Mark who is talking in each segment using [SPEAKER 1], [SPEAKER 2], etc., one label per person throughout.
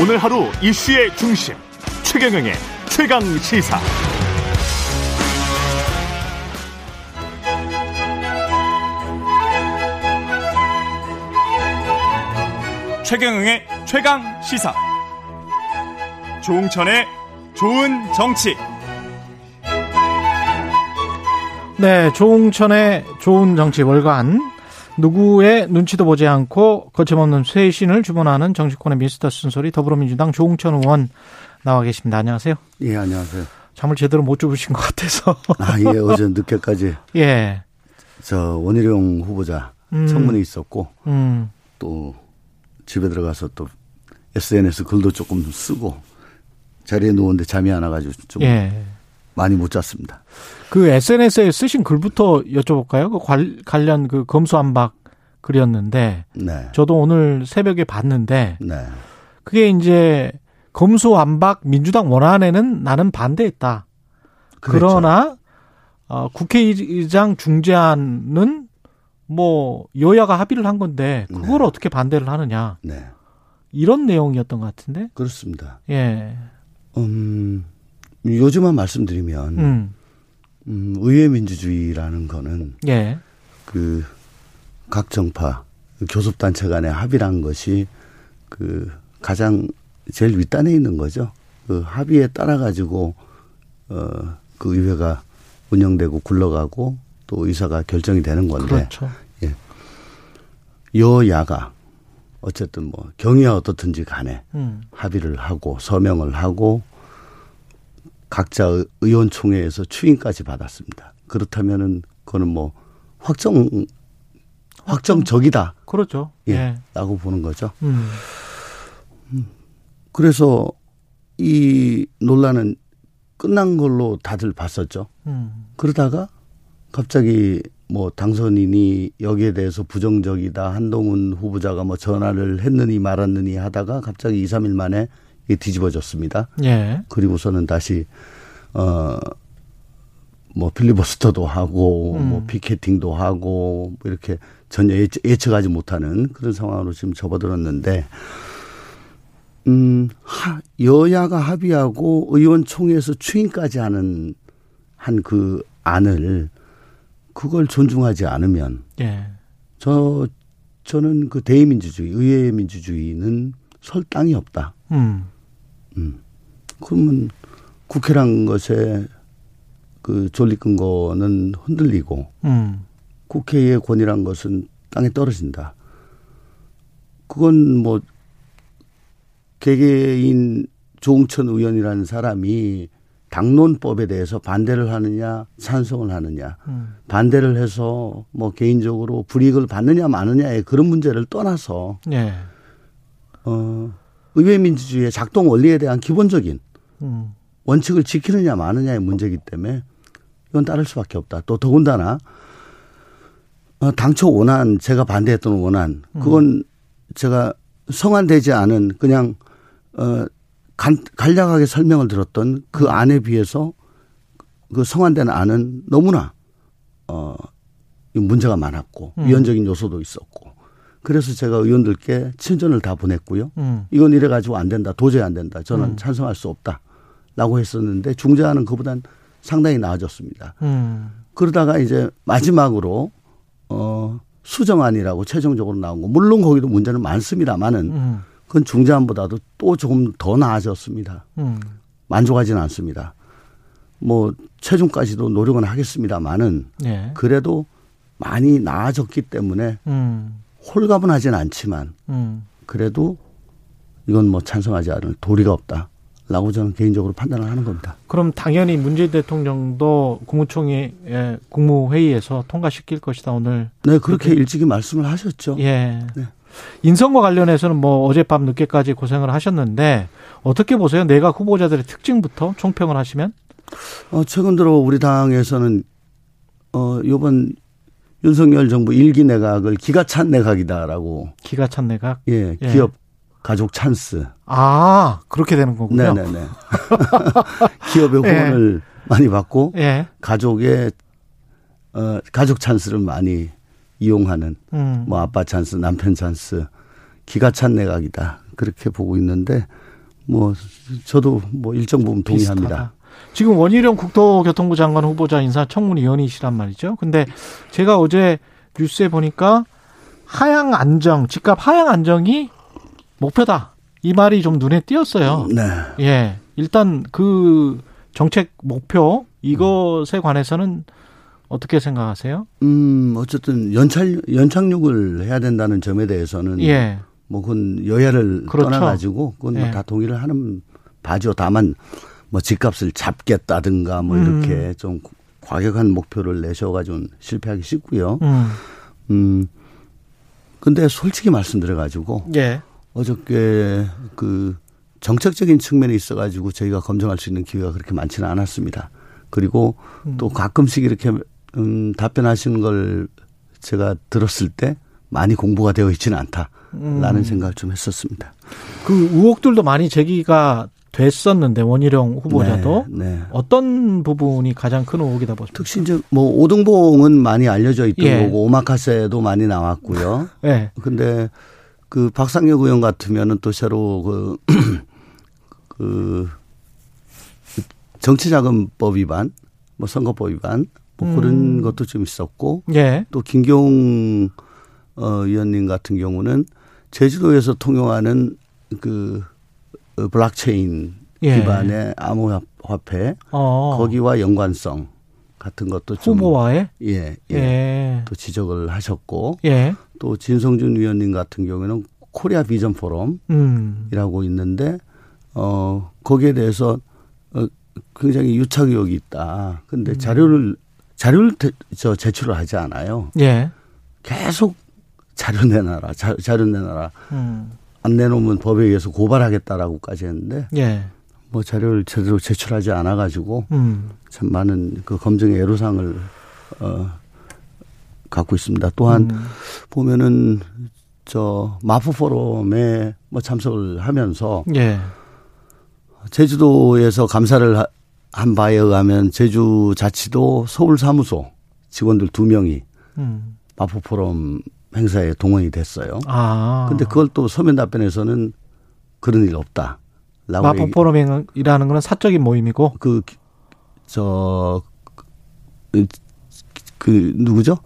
[SPEAKER 1] 오늘 하루 이슈의 중심 최경영의 최강 시사. 최경영의 최강 시사. 조웅천의 좋은 정치.
[SPEAKER 2] 네, 조웅천의 좋은 정치 월간 누구의 눈치도 보지 않고 거침없는 쇄신을 주문하는 정치권의 미스터 순소리 더불어민주당 조홍천 의원 나와 계십니다. 안녕하세요.
[SPEAKER 3] 예, 안녕하세요.
[SPEAKER 2] 잠을 제대로 못 주무신 것 같아서.
[SPEAKER 3] 아, 예, 어제 늦게까지.
[SPEAKER 2] 예.
[SPEAKER 3] 저 원희룡 후보자 음. 청문회 있었고, 음. 또 집에 들어가서 또 SNS 글도 조금 쓰고 자리에 누웠는데 잠이 안 와가지고 좀 예. 많이 못 잤습니다.
[SPEAKER 2] 그 SNS에 쓰신 글부터 여쭤볼까요? 그 관련 그 검수안박 글이었는데 네. 저도 오늘 새벽에 봤는데 네. 그게 이제 검수안박 민주당 원안에는 나는 반대했다. 그랬죠. 그러나 어, 국회의장 중재안은 뭐 여야가 합의를 한 건데 그걸 네. 어떻게 반대를 하느냐. 네. 이런 내용이었던 것 같은데.
[SPEAKER 3] 그렇습니다.
[SPEAKER 2] 예.
[SPEAKER 3] 음, 요즘만 말씀드리면 음. 음, 의회 민주주의라는 거는 예. 그각 정파 교섭 단체 간의 합의란 것이 그 가장 제일 윗단에 있는 거죠. 그 합의에 따라 가지고 어 그 의회가 운영되고 굴러가고 또 의사가 결정이 되는 건데
[SPEAKER 2] 그렇죠.
[SPEAKER 3] 예. 여야가 어쨌든 뭐 경위가 어떻든지 간에 음. 합의를 하고 서명을 하고 각자 의원총회에서 추인까지 받았습니다. 그렇다면은 그거는 뭐 확정 확정적이다.
[SPEAKER 2] 그렇죠.
[SPEAKER 3] 예. 예. 라고 보는 거죠. 음. 음. 그래서 이 논란은 끝난 걸로 다들 봤었죠. 음. 그러다가 갑자기 뭐 당선인이 여기에 대해서 부정적이다. 한동훈 후보자가 뭐 전화를 했느니 말았느니 하다가 갑자기 2, 3일 만에 뒤집어졌습니다.
[SPEAKER 2] 예.
[SPEAKER 3] 그리고서는 다시 어 뭐 필리버스터도 하고 음. 뭐 피켓팅도 하고 뭐 이렇게 전혀 예측, 예측하지 못하는 그런 상황으로 지금 접어들었는데 음 하, 여야가 합의하고 의원총회에서 추인까지 하는 한 그 안을 그걸 존중하지 않으면
[SPEAKER 2] 예.
[SPEAKER 3] 저 저는 그 대의민주주의, 의회 민주주의는 설 땅이 없다.
[SPEAKER 2] 음.
[SPEAKER 3] 음. 그러면 국회란 것에 그 존립 근거는 흔들리고
[SPEAKER 2] 음.
[SPEAKER 3] 국회의 권위란 것은 땅에 떨어진다. 그건 뭐 개개인 조홍천 의원이라는 사람이 당론법에 대해서 반대를 하느냐 찬성을 하느냐 음. 반대를 해서 뭐 개인적으로 불이익을 받느냐 마느냐의 그런 문제를 떠나서
[SPEAKER 2] 네.
[SPEAKER 3] 어 의회 민주주의의 작동 원리에 대한 기본적인 음. 원칙을 지키느냐 마느냐의 문제이기 때문에 이건 따를 수밖에 없다. 또 더군다나 어, 당초 원안 제가 반대했던 원안 그건 음. 제가 성안되지 않은 그냥 어 간, 간략하게 설명을 들었던 그 음. 안에 비해서 그 성안된 안은 너무나 어 문제가 많았고 음. 위헌적인 요소도 있었고 그래서 제가 의원들께 친전을 다 보냈고요.
[SPEAKER 2] 음.
[SPEAKER 3] 이건 이래 가지고 안 된다. 도저히 안 된다. 저는 음. 찬성할 수 없다. 라고 했었는데 중재안은 그보단 상당히 나아졌습니다.
[SPEAKER 2] 음.
[SPEAKER 3] 그러다가 이제 마지막으로 어 수정안이라고 최종적으로 나온 거 물론 거기도 문제는 많습니다만은 음. 그건 중재안보다도 또 조금 더 나아졌습니다.
[SPEAKER 2] 음.
[SPEAKER 3] 만족하지는 않습니다. 뭐 최종까지도 노력은 하겠습니다만은
[SPEAKER 2] 네.
[SPEAKER 3] 그래도 많이 나아졌기 때문에
[SPEAKER 2] 음.
[SPEAKER 3] 홀가분하지는 않지만
[SPEAKER 2] 음.
[SPEAKER 3] 그래도 이건 뭐 찬성하지 않을 도리가 없다. 라고 저는 개인적으로 판단을 하는 겁니다.
[SPEAKER 2] 그럼 당연히 문재인 대통령도 국무총회 국무회의에서 통과시킬 것이다 오늘.
[SPEAKER 3] 네 그렇게, 그렇게. 일찍이 말씀을 하셨죠.
[SPEAKER 2] 예. 네. 인선과 관련해서는 뭐 어젯밤 늦게까지 고생을 하셨는데 어떻게 보세요? 내각 후보자들의 특징부터 총평을 하시면?
[SPEAKER 3] 어 최근 들어 우리 당에서는 어 요번 윤석열 정부 일기 내각을 기가 찬 내각이다라고.
[SPEAKER 2] 기가 찬 내각?
[SPEAKER 3] 예, 예. 기업 가족 찬스.
[SPEAKER 2] 아, 그렇게 되는 거군요.
[SPEAKER 3] 네네네. 기업의 예. 후원을 예. 많이 받고
[SPEAKER 2] 예.
[SPEAKER 3] 가족의 어 가족 찬스를 많이 이용하는
[SPEAKER 2] 음.
[SPEAKER 3] 뭐 아빠 찬스, 남편 찬스, 기가 찬 내각이다. 그렇게 보고 있는데 뭐 저도 뭐 일정 부분 동의합니다. 비슷하다.
[SPEAKER 2] 지금 원희룡 국토교통부 장관 후보자 인사 청문위원이시란 말이죠. 근데 제가 어제 뉴스에 보니까 하향 안정, 집값 하향 안정이 목표다. 이 말이 좀 눈에 띄었어요.
[SPEAKER 3] 네.
[SPEAKER 2] 예. 일단 그 정책 목표 이것에 관해서는 어떻게 생각하세요?
[SPEAKER 3] 음, 어쨌든 연착 연착륙을 해야 된다는 점에 대해서는 예. 뭐 그건 여야를 그렇죠. 떠나 가지고 그건 뭐 예. 다 동의를 하는 바죠. 다만 뭐 집값을 잡겠다든가 뭐 음. 이렇게 좀 과격한 목표를 내셔가지고 실패하기 쉽고요. 음. 음. 근데 솔직히 말씀드려가지고 예. 어저께 그 정책적인 측면에 있어가지고 저희가 검증할 수 있는 기회가 그렇게 많지는 않았습니다. 그리고 음. 또 가끔씩 이렇게 음, 답변하시는 걸 제가 들었을 때 많이 공부가 되어 있지는 않다라는 음. 생각을 좀 했었습니다.
[SPEAKER 2] 그 의혹들도 많이 제기가 됐었는데 원희룡 후보자도 네, 네. 어떤 부분이 가장 큰 의혹이다 보십니까?
[SPEAKER 3] 특히 이제 뭐 오등봉은 많이 알려져 있던 예. 거고 오마카세도 많이 나왔고요. 예. 근데 그 박상혁 의원 같으면은 또 새로 그, 그 정치자금법 위반, 뭐 선거법 위반 뭐 그런 음. 것도 좀 있었고 예. 또 김경 어, 의원님 같은 경우는 제주도에서 통용하는 그 어, 블록체인 예. 기반의 암호화폐 어. 거기와 연관성 같은 것도
[SPEAKER 2] 좀 후보와의
[SPEAKER 3] 예, 예, 예. 또 지적을 하셨고 예. 또 진성준 위원님 같은 경우에는 코리아 비전 포럼이라고 음. 있는데 어 거기에 대해서 어, 굉장히 유착 의혹이 있다. 근데 음. 자료를 자료를 저 제출을 하지 않아요. 예. 계속 자료 내놔라, 자, 료 내놔라. 음. 안 내놓으면 법에 의해서 고발하겠다라고까지 했는데 예. 뭐 자료를 제대로 제출하지 않아 가지고 음. 참 많은 그 검증의 애로사항을 어 갖고 있습니다. 또한 음. 보면은 저 마포 포럼에 뭐 참석을 하면서 예. 제주도에서 감사를 한 바에 의하면 제주 자치도 서울 사무소 직원들 두 명이 음. 마포 포럼 행사에 동원이 됐어요. 아. 근데 그걸 또 서면 답변에서는 그런 일 없다.
[SPEAKER 2] 마포 포럼이라는 거는 사적인 모임이고
[SPEAKER 3] 그저그 누구죠?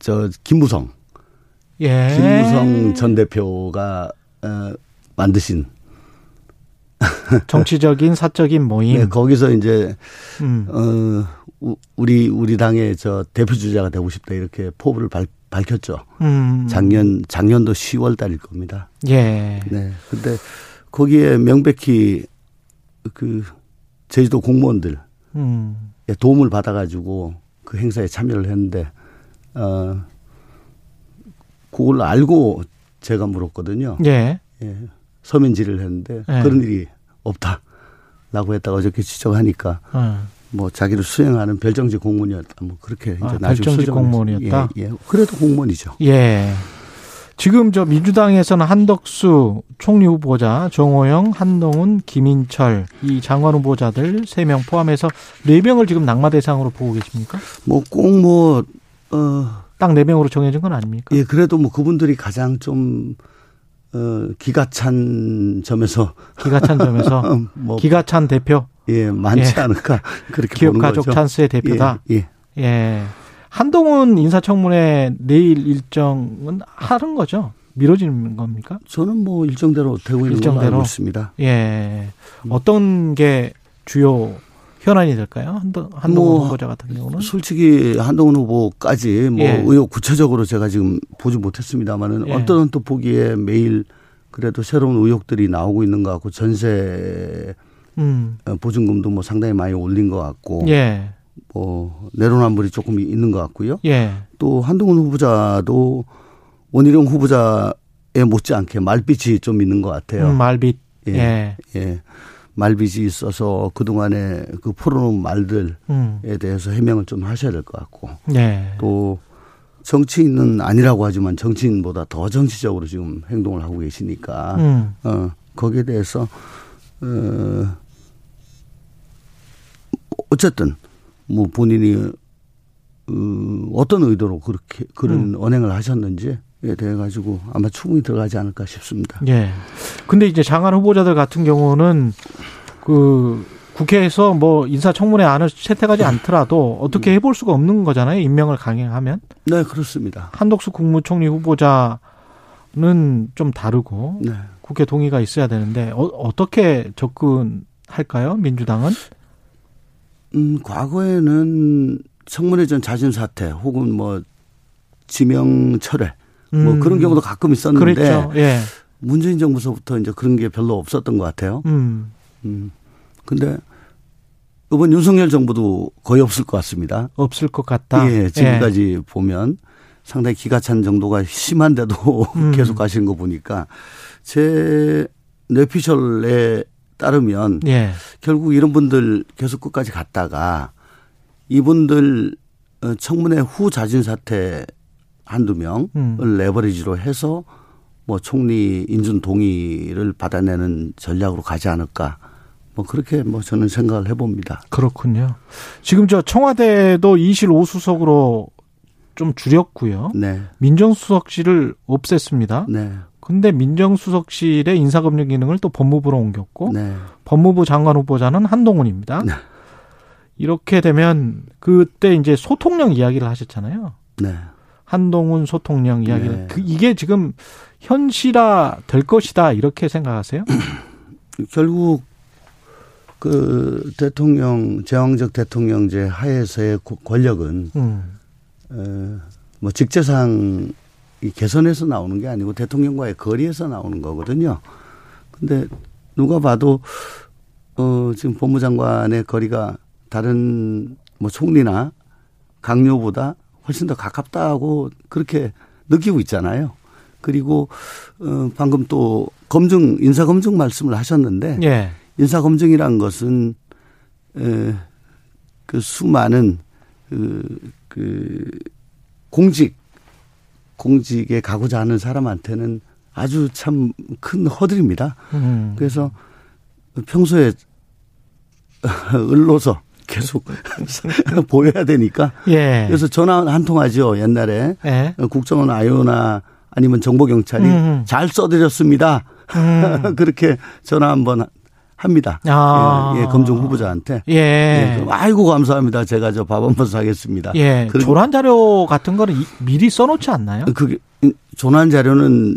[SPEAKER 3] 저 김무성. 예. 김무성 전 대표가 어 만드신
[SPEAKER 2] 정치적인 사적인 모임. 네,
[SPEAKER 3] 거기서 이제 음. 어 우리 우리 당의 저 대표 주자가 되고 싶다 이렇게 포부를 발, 밝혔죠. 음. 작년 작년도 10월 달일 겁니다. 예. 네. 근데 거기에 명백히 그 제주도 공무원들 음. 도움을 받아가지고 그 행사에 참여를 했는데 어 그걸 알고 제가 물었거든요. 예. 예. 서면 질의를 했는데 예. 그런 일이 없다라고 했다가 어저께 지적하니까 음. 뭐 자기를 수행하는 별정직 공무원이었다. 뭐 그렇게 이제 아,
[SPEAKER 2] 나중에 별정직 공무원이었다.
[SPEAKER 3] 예, 예. 그래도 공무원이죠.
[SPEAKER 2] 예. 지금 저 민주당에서는 한덕수 총리 후보자, 정호영, 한동훈, 김인철 이 장관 후보자들 세 명 포함해서 네 명을 지금 낙마 대상으로 보고 계십니까?
[SPEAKER 3] 뭐 꼭 뭐 어.
[SPEAKER 2] 딱 네 명으로 정해진 건 아닙니까?
[SPEAKER 3] 예, 그래도 뭐 그분들이 가장 좀 어, 기가 찬 점에서
[SPEAKER 2] 기가 찬 점에서 뭐 기가 찬 대표
[SPEAKER 3] 예 많지 예. 않을까 그렇게
[SPEAKER 2] 기업 가족 거죠. 찬스의 대표다. 예, 예. 예. 한동훈 인사청문회 내일 일정은 하는 거죠? 미뤄지는 겁니까?
[SPEAKER 3] 저는 뭐 일정대로 되고 있는 일정대로. 걸로 알고 있습니다.
[SPEAKER 2] 예. 어떤 게 주요 현안이 될까요? 한동, 한동훈 뭐 후보자 같은 경우는?
[SPEAKER 3] 솔직히 한동훈 후보까지 뭐 예. 의혹 구체적으로 제가 지금 보지 못했습니다만은 예. 어떤 또 보기에 매일 그래도 새로운 의혹들이 나오고 있는 것 같고 전세 음. 어, 보증금도 뭐 상당히 많이 올린 것 같고 예. 뭐 내로남불이 조금 있는 것 같고요. 예. 또 한동훈 후보자도 원희룡 후보자에 못지않게 말빛이 좀 있는 것 같아요.
[SPEAKER 2] 음, 말빛. 예. 예.
[SPEAKER 3] 예. 말빚이 있어서 그동안에 그 풀어놓은 말들에 음. 대해서 해명을 좀 하셔야 될 것 같고 네. 또 정치인은 아니라고 하지만 정치인보다 더 정치적으로 지금 행동을 하고 계시니까 음. 어 거기에 대해서 어 어쨌든 뭐 본인이 어, 어떤 의도로 그렇게 그런 음. 언행을 하셨는지 대해 가지고 아마 충분히 들어가지 않을까 싶습니다.
[SPEAKER 2] 예. 근데 이제 장관 후보자들 같은 경우는 그 국회에서 뭐 인사청문회 안을 채택하지 않더라도 어떻게 해볼 수가 없는 거잖아요. 임명을 강행하면.
[SPEAKER 3] 네, 그렇습니다.
[SPEAKER 2] 한덕수 국무총리 후보자는 좀 다르고 네. 국회 동의가 있어야 되는데 어, 떻게 접근할까요? 민주당은?
[SPEAKER 3] 음, 과거에는 청문회 전 자진 사퇴 혹은 뭐 지명 철회 뭐 음. 그런 경우도 가끔 있었는데 그랬죠. 예. 문재인 정부서부터 이제 그런 게 별로 없었던 것 같아요. 음. 음. 근데 이번 윤석열 정부도 거의 없을 것 같습니다.
[SPEAKER 2] 없을 것 같다.
[SPEAKER 3] 예, 지금까지 예. 보면 상당히 기가 찬 정도가 심한데도 음. 계속 가시는 거 보니까 제 뇌피셜에 따르면 예. 결국 이런 분들 계속 끝까지 갔다가 이분들 어, 청문회 후 자진 사퇴 한두 명을 음. 레버리지로 해서 뭐 총리 인준 동의를 받아내는 전략으로 가지 않을까. 뭐 그렇게 뭐 저는 생각을 해봅니다.
[SPEAKER 2] 그렇군요. 지금 저 청와대도 이실 5수석으로 좀 줄였고요. 네. 민정수석실을 없앴습니다. 네. 근데 민정수석실의 인사검증 기능을 또 법무부로 옮겼고 네. 법무부 장관 후보자는 한동훈입니다. 네. 이렇게 되면 그때 이제 소통령 이야기를 하셨잖아요. 네. 한동훈 소통령 이야기를 네. 그 이게 지금 현실화 될 것이다 이렇게 생각하세요?
[SPEAKER 3] 결국 그 대통령 제왕적 대통령제 하에서의 권력은 음. 어, 뭐 직제상 이 개선에서 나오는 게 아니고 대통령과의 거리에서 나오는 거거든요. 근데 누가 봐도 어 지금 법무장관의 거리가 다른 뭐 총리나 강요보다 훨씬 더 가깝다고 그렇게 느끼고 있잖아요. 그리고 어 방금 또 검증 인사 검증 말씀을 하셨는데 예. 인사 검증이란 것은 에그 수많은 그, 그 공직 공직에 가고자 하는 사람한테는 아주 참 큰 허들입니다. 음. 그래서 평소에 을로서 계속 보여야 되니까. 예. 그래서 전화 한 통 하죠. 옛날에 예. 국정원 아요나 아니면 정보경찰이 음. 잘 써드렸습니다. 음. 그렇게 전화 한번 합니다. 아. 예, 예, 검증 후보자한테. 예. 예. 아이고 감사합니다. 제가 저 밥 한 번 사겠습니다.
[SPEAKER 2] 예. 조난 자료 같은 거는 미리 써놓지 않나요?
[SPEAKER 3] 그게 조난 자료는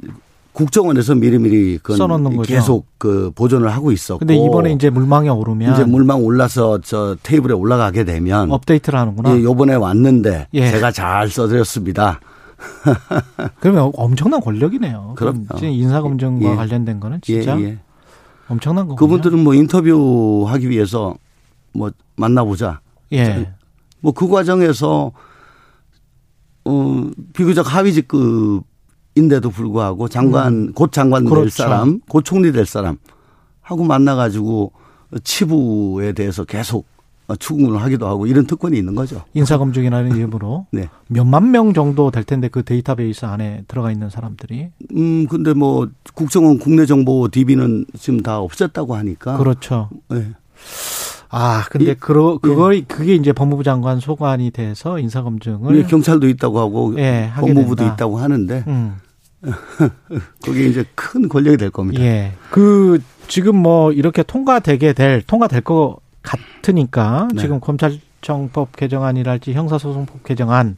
[SPEAKER 3] 국정원에서 미리미리 써놓는 거죠. 계속 그 보존을 하고 있었고.
[SPEAKER 2] 근데 이번에 이제 물망에 오르면
[SPEAKER 3] 이제 물망 올라서 저 테이블에 올라가게 되면
[SPEAKER 2] 업데이트를 하는구나.
[SPEAKER 3] 예, 요번에 왔는데 예. 제가 잘 써드렸습니다.
[SPEAKER 2] 그러면 엄청난 권력이네요. 그럼 인사검증과 예. 관련된 거는 진짜 예, 예. 엄청난 거.
[SPEAKER 3] 그분들은 뭐 인터뷰하기 위해서 뭐 만나보자. 예. 뭐그 과정에서 어 비교적 하위 직급인데도 불구하고 장관 음. 곧 장관 그렇죠. 될 사람, 곧 총리 될 사람 하고 만나 가지고 치부에 대해서 계속 추궁을 하기도 하고 이런 특권이 있는 거죠.
[SPEAKER 2] 인사검증이라는 이름으로 네. 몇만 명 정도 될 텐데 그 데이터베이스 안에 들어가 있는 사람들이.
[SPEAKER 3] 음 근데 뭐 국정원 국내 정보 DB는 지금 다 없앴다고 하니까.
[SPEAKER 2] 그렇죠. 네. 아, 근데 이, 그러 그거 예. 그게 이제 법무부 장관 소관이 돼서 인사 검증을
[SPEAKER 3] 예, 경찰도 있다고 하고 예, 법무부도 된다. 있다고 하는데 음. 그게 이제 큰 권력이 될 겁니다.
[SPEAKER 2] 예. 그 지금 뭐 이렇게 통과되게 될 통과될 거 같으니까 네. 지금 검찰청법 개정안이랄지 형사소송법 개정안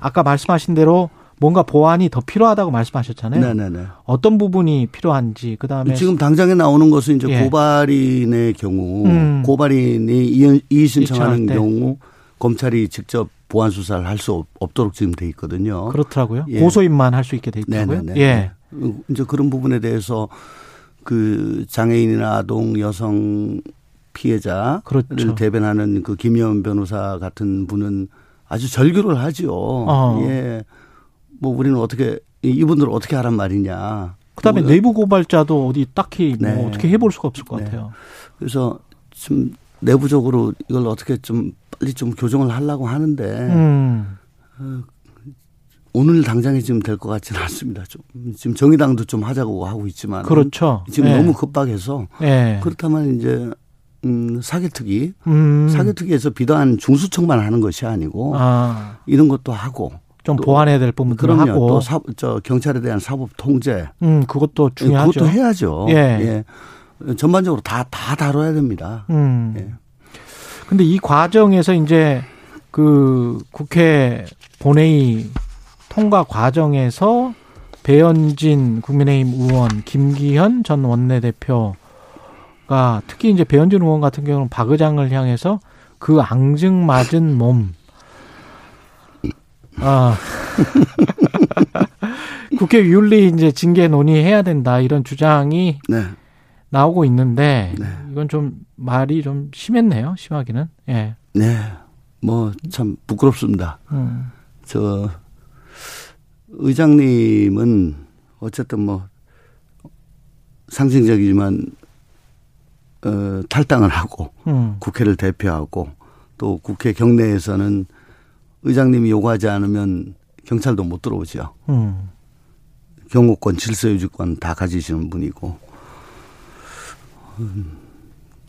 [SPEAKER 2] 아까 말씀하신 대로 뭔가 보완이 더 필요하다고 말씀하셨잖아요. 네네네. 네, 네. 어떤 부분이 필요한지 그다음에
[SPEAKER 3] 지금 당장에 나오는 것은 이제 예. 고발인의 경우 음. 고발인이 이의 신청하는 경우 검찰이 직접 보안 수사를 할 수 없도록 지금 돼 있거든요.
[SPEAKER 2] 그렇더라고요. 예. 고소인만 할 수 있게 돼 있다고요. 네네네. 예.
[SPEAKER 3] 이제 그런 부분에 대해서 그 장애인이나 아동, 여성 피해자를 그렇죠. 대변하는 그 김여은 변호사 같은 분은 아주 절규를 하죠. 어. 예. 뭐 우리는 어떻게 이분들 을 어떻게 하란 말이냐.
[SPEAKER 2] 그다음에 뭐, 내부 고발자도 어디 딱히 뭐 네. 뭐 어떻게 해볼 수가 없을 것 네. 같아요.
[SPEAKER 3] 그래서 좀 내부적으로 이걸 어떻게 좀 빨리 좀 교정을 하려고 하는데 음. 어, 오늘 당장에 지금 될 것 같지는 않습니다. 좀 지금 정의당도 좀 하자고 하고 있지만
[SPEAKER 2] 그렇죠.
[SPEAKER 3] 지금 네. 너무 급박해서 네. 그렇다면 이제 음, 사개특위, 음. 사개특위에서 비단 중수청만 하는 것이 아니고 아. 이런 것도 하고
[SPEAKER 2] 좀 보완해야 될
[SPEAKER 3] 그럼요.
[SPEAKER 2] 하고
[SPEAKER 3] 또 사, 저 경찰에 대한 사법 통제.
[SPEAKER 2] 음, 그것도 중요하죠.
[SPEAKER 3] 그것도 해야죠. 예. 예. 전반적으로 다다 다뤄야 됩니다.
[SPEAKER 2] 음. 예. 근데 이 과정에서 이제 그 국회 본회의 통과 과정에서 배현진 국민의힘 의원, 김기현 전 원내대표 가 특히 이제 배현진 의원 같은 경우는 박 의장을 향해서 그 앙증 맞은 몸, 아. 국회 윤리 이제 징계 논의해야 된다 이런 주장이 네. 나오고 있는데 네. 이건 좀 말이 좀 심했네요. 심하기는. 예.
[SPEAKER 3] 네. 뭐 참 부끄럽습니다. 음. 저 의장님은 어쨌든 뭐 상징적이지만 어, 탈당을 하고 음. 국회를 대표하고 또 국회 경내에서는 의장님이 요구하지 않으면 경찰도 못 들어오죠. 음. 경호권, 질서유지권 다 가지시는 분이고, 음,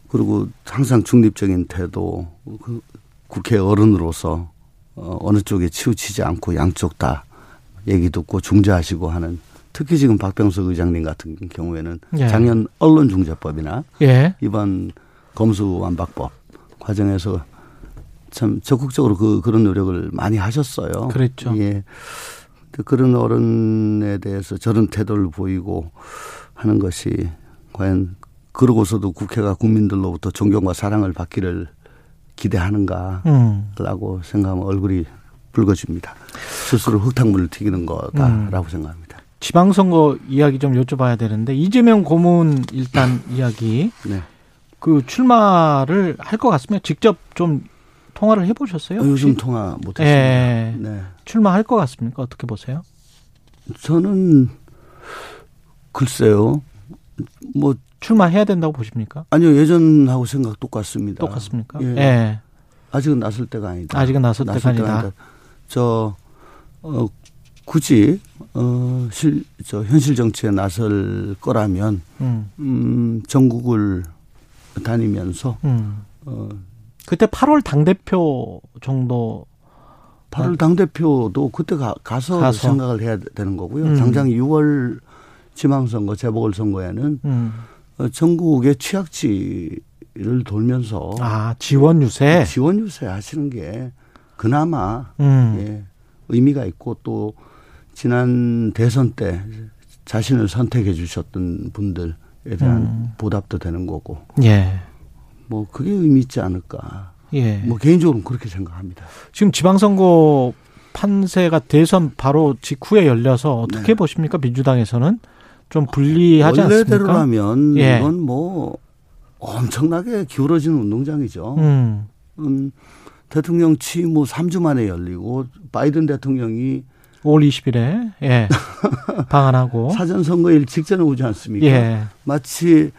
[SPEAKER 3] 그리고 항상 중립적인 태도, 그 국회 어른으로서 어, 어느 쪽에 치우치지 않고 양쪽 다 얘기 듣고 중재하시고 하는 특히 지금 박병석 의장님 같은 경우에는 예. 작년 언론중재법이나 예. 이번 검수완박법 과정에서 참 적극적으로 그 그런 노력을 많이 하셨어요.
[SPEAKER 2] 그랬죠.
[SPEAKER 3] 예. 그런 어른에 대해서 저런 태도를 보이고 하는 것이 과연 그러고서도 국회가 국민들로부터 존경과 사랑을 받기를 기대하는가라고 음. 생각하면 얼굴이 붉어집니다. 스스로 흙탕물을 튀기는 거다라고 음. 생각합니다.
[SPEAKER 2] 지방선거 이야기 좀 여쭤봐야 되는데 이재명 고문 일단 이야기 네. 그 출마를 할 것 같으면 직접 좀 통화를 해보셨어요? 어,
[SPEAKER 3] 요즘 통화 못했습니다. 예.
[SPEAKER 2] 네. 출마할 것 같습니까? 어떻게 보세요?
[SPEAKER 3] 저는 글쎄요. 뭐
[SPEAKER 2] 출마해야 된다고 보십니까?
[SPEAKER 3] 아니요 예전하고 생각 똑같습니다.
[SPEAKER 2] 똑같습니까? 예. 예.
[SPEAKER 3] 아직은 나설 때가 아니다.
[SPEAKER 2] 아직은 나설, 나설 때가, 때가 아니다.
[SPEAKER 3] 저 어, 굳이 어, 실, 저 현실 정치에 나설 거라면 음, 음 전국을 다니면서 음. 어,
[SPEAKER 2] 그때 8월 당 대표 정도
[SPEAKER 3] 8월 당 대표도 그때 가, 가서, 가서, 생각을 해야 되는 거고요. 음. 당장 6월 지방선거, 재보궐선거에는 음. 어, 전국의 취약지를 돌면서
[SPEAKER 2] 아 지원 유세
[SPEAKER 3] 지원 유세 하시는 게 그나마 음. 예, 의미가 있고 또 지난 대선 때 자신을 선택해 주셨던 분들에 대한 음. 보답도 되는 거고.
[SPEAKER 2] 예.
[SPEAKER 3] 뭐 그게 의미 있지 않을까. 예. 뭐 개인적으로는 그렇게 생각합니다.
[SPEAKER 2] 지금 지방선거 판세가 대선 바로 직후에 열려서 어떻게 네. 보십니까? 민주당에서는 좀 불리하지 않습니까?
[SPEAKER 3] 원래대로라면 예. 이건 뭐 엄청나게 기울어지는 운동장이죠. 음. 음, 대통령 취임 후 3주 만에 열리고 바이든 대통령이
[SPEAKER 2] 5월 20일에 예. 방한하고
[SPEAKER 3] 사전 선거일 직전에 오지 않습니까? 예. 마치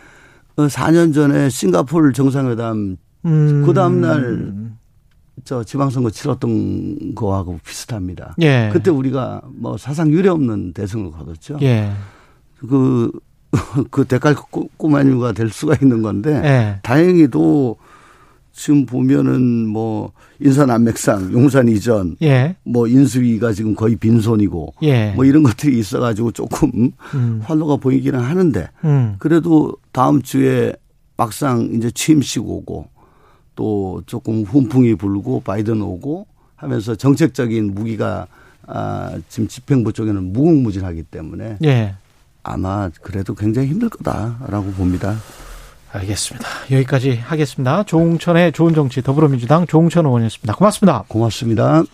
[SPEAKER 3] 4년 어, 전에 싱가포르 정상회담 음. 그 다음 날 저 지방선거 치렀던 거하고 비슷합니다. 예. 그때 우리가 뭐 사상 유례 없는 대승을 거뒀죠. 예. 그, 그 대깔 꼬마뉴가 될 수가 있는 건데 예. 다행히도 지금 보면은 뭐 인사남맥상 용산 이전 예. 뭐 인수위가 지금 거의 빈손이고 예. 뭐 이런 것들이 있어가지고 조금 음. 활로가 보이기는 하는데 음. 그래도 다음 주에 막상 이제 취임식 오고 또 조금 훈풍이 불고 바이든 오고 하면서 정책적인 무기가 아 지금 집행부 쪽에는 무궁무진하기 때문에 예. 아마 그래도 굉장히 힘들 거다라고 봅니다.
[SPEAKER 2] 알겠습니다. 여기까지 하겠습니다. 조홍천의 좋은 정치 더불어민주당 조홍천 의원이었습니다. 고맙습니다.
[SPEAKER 3] 고맙습니다.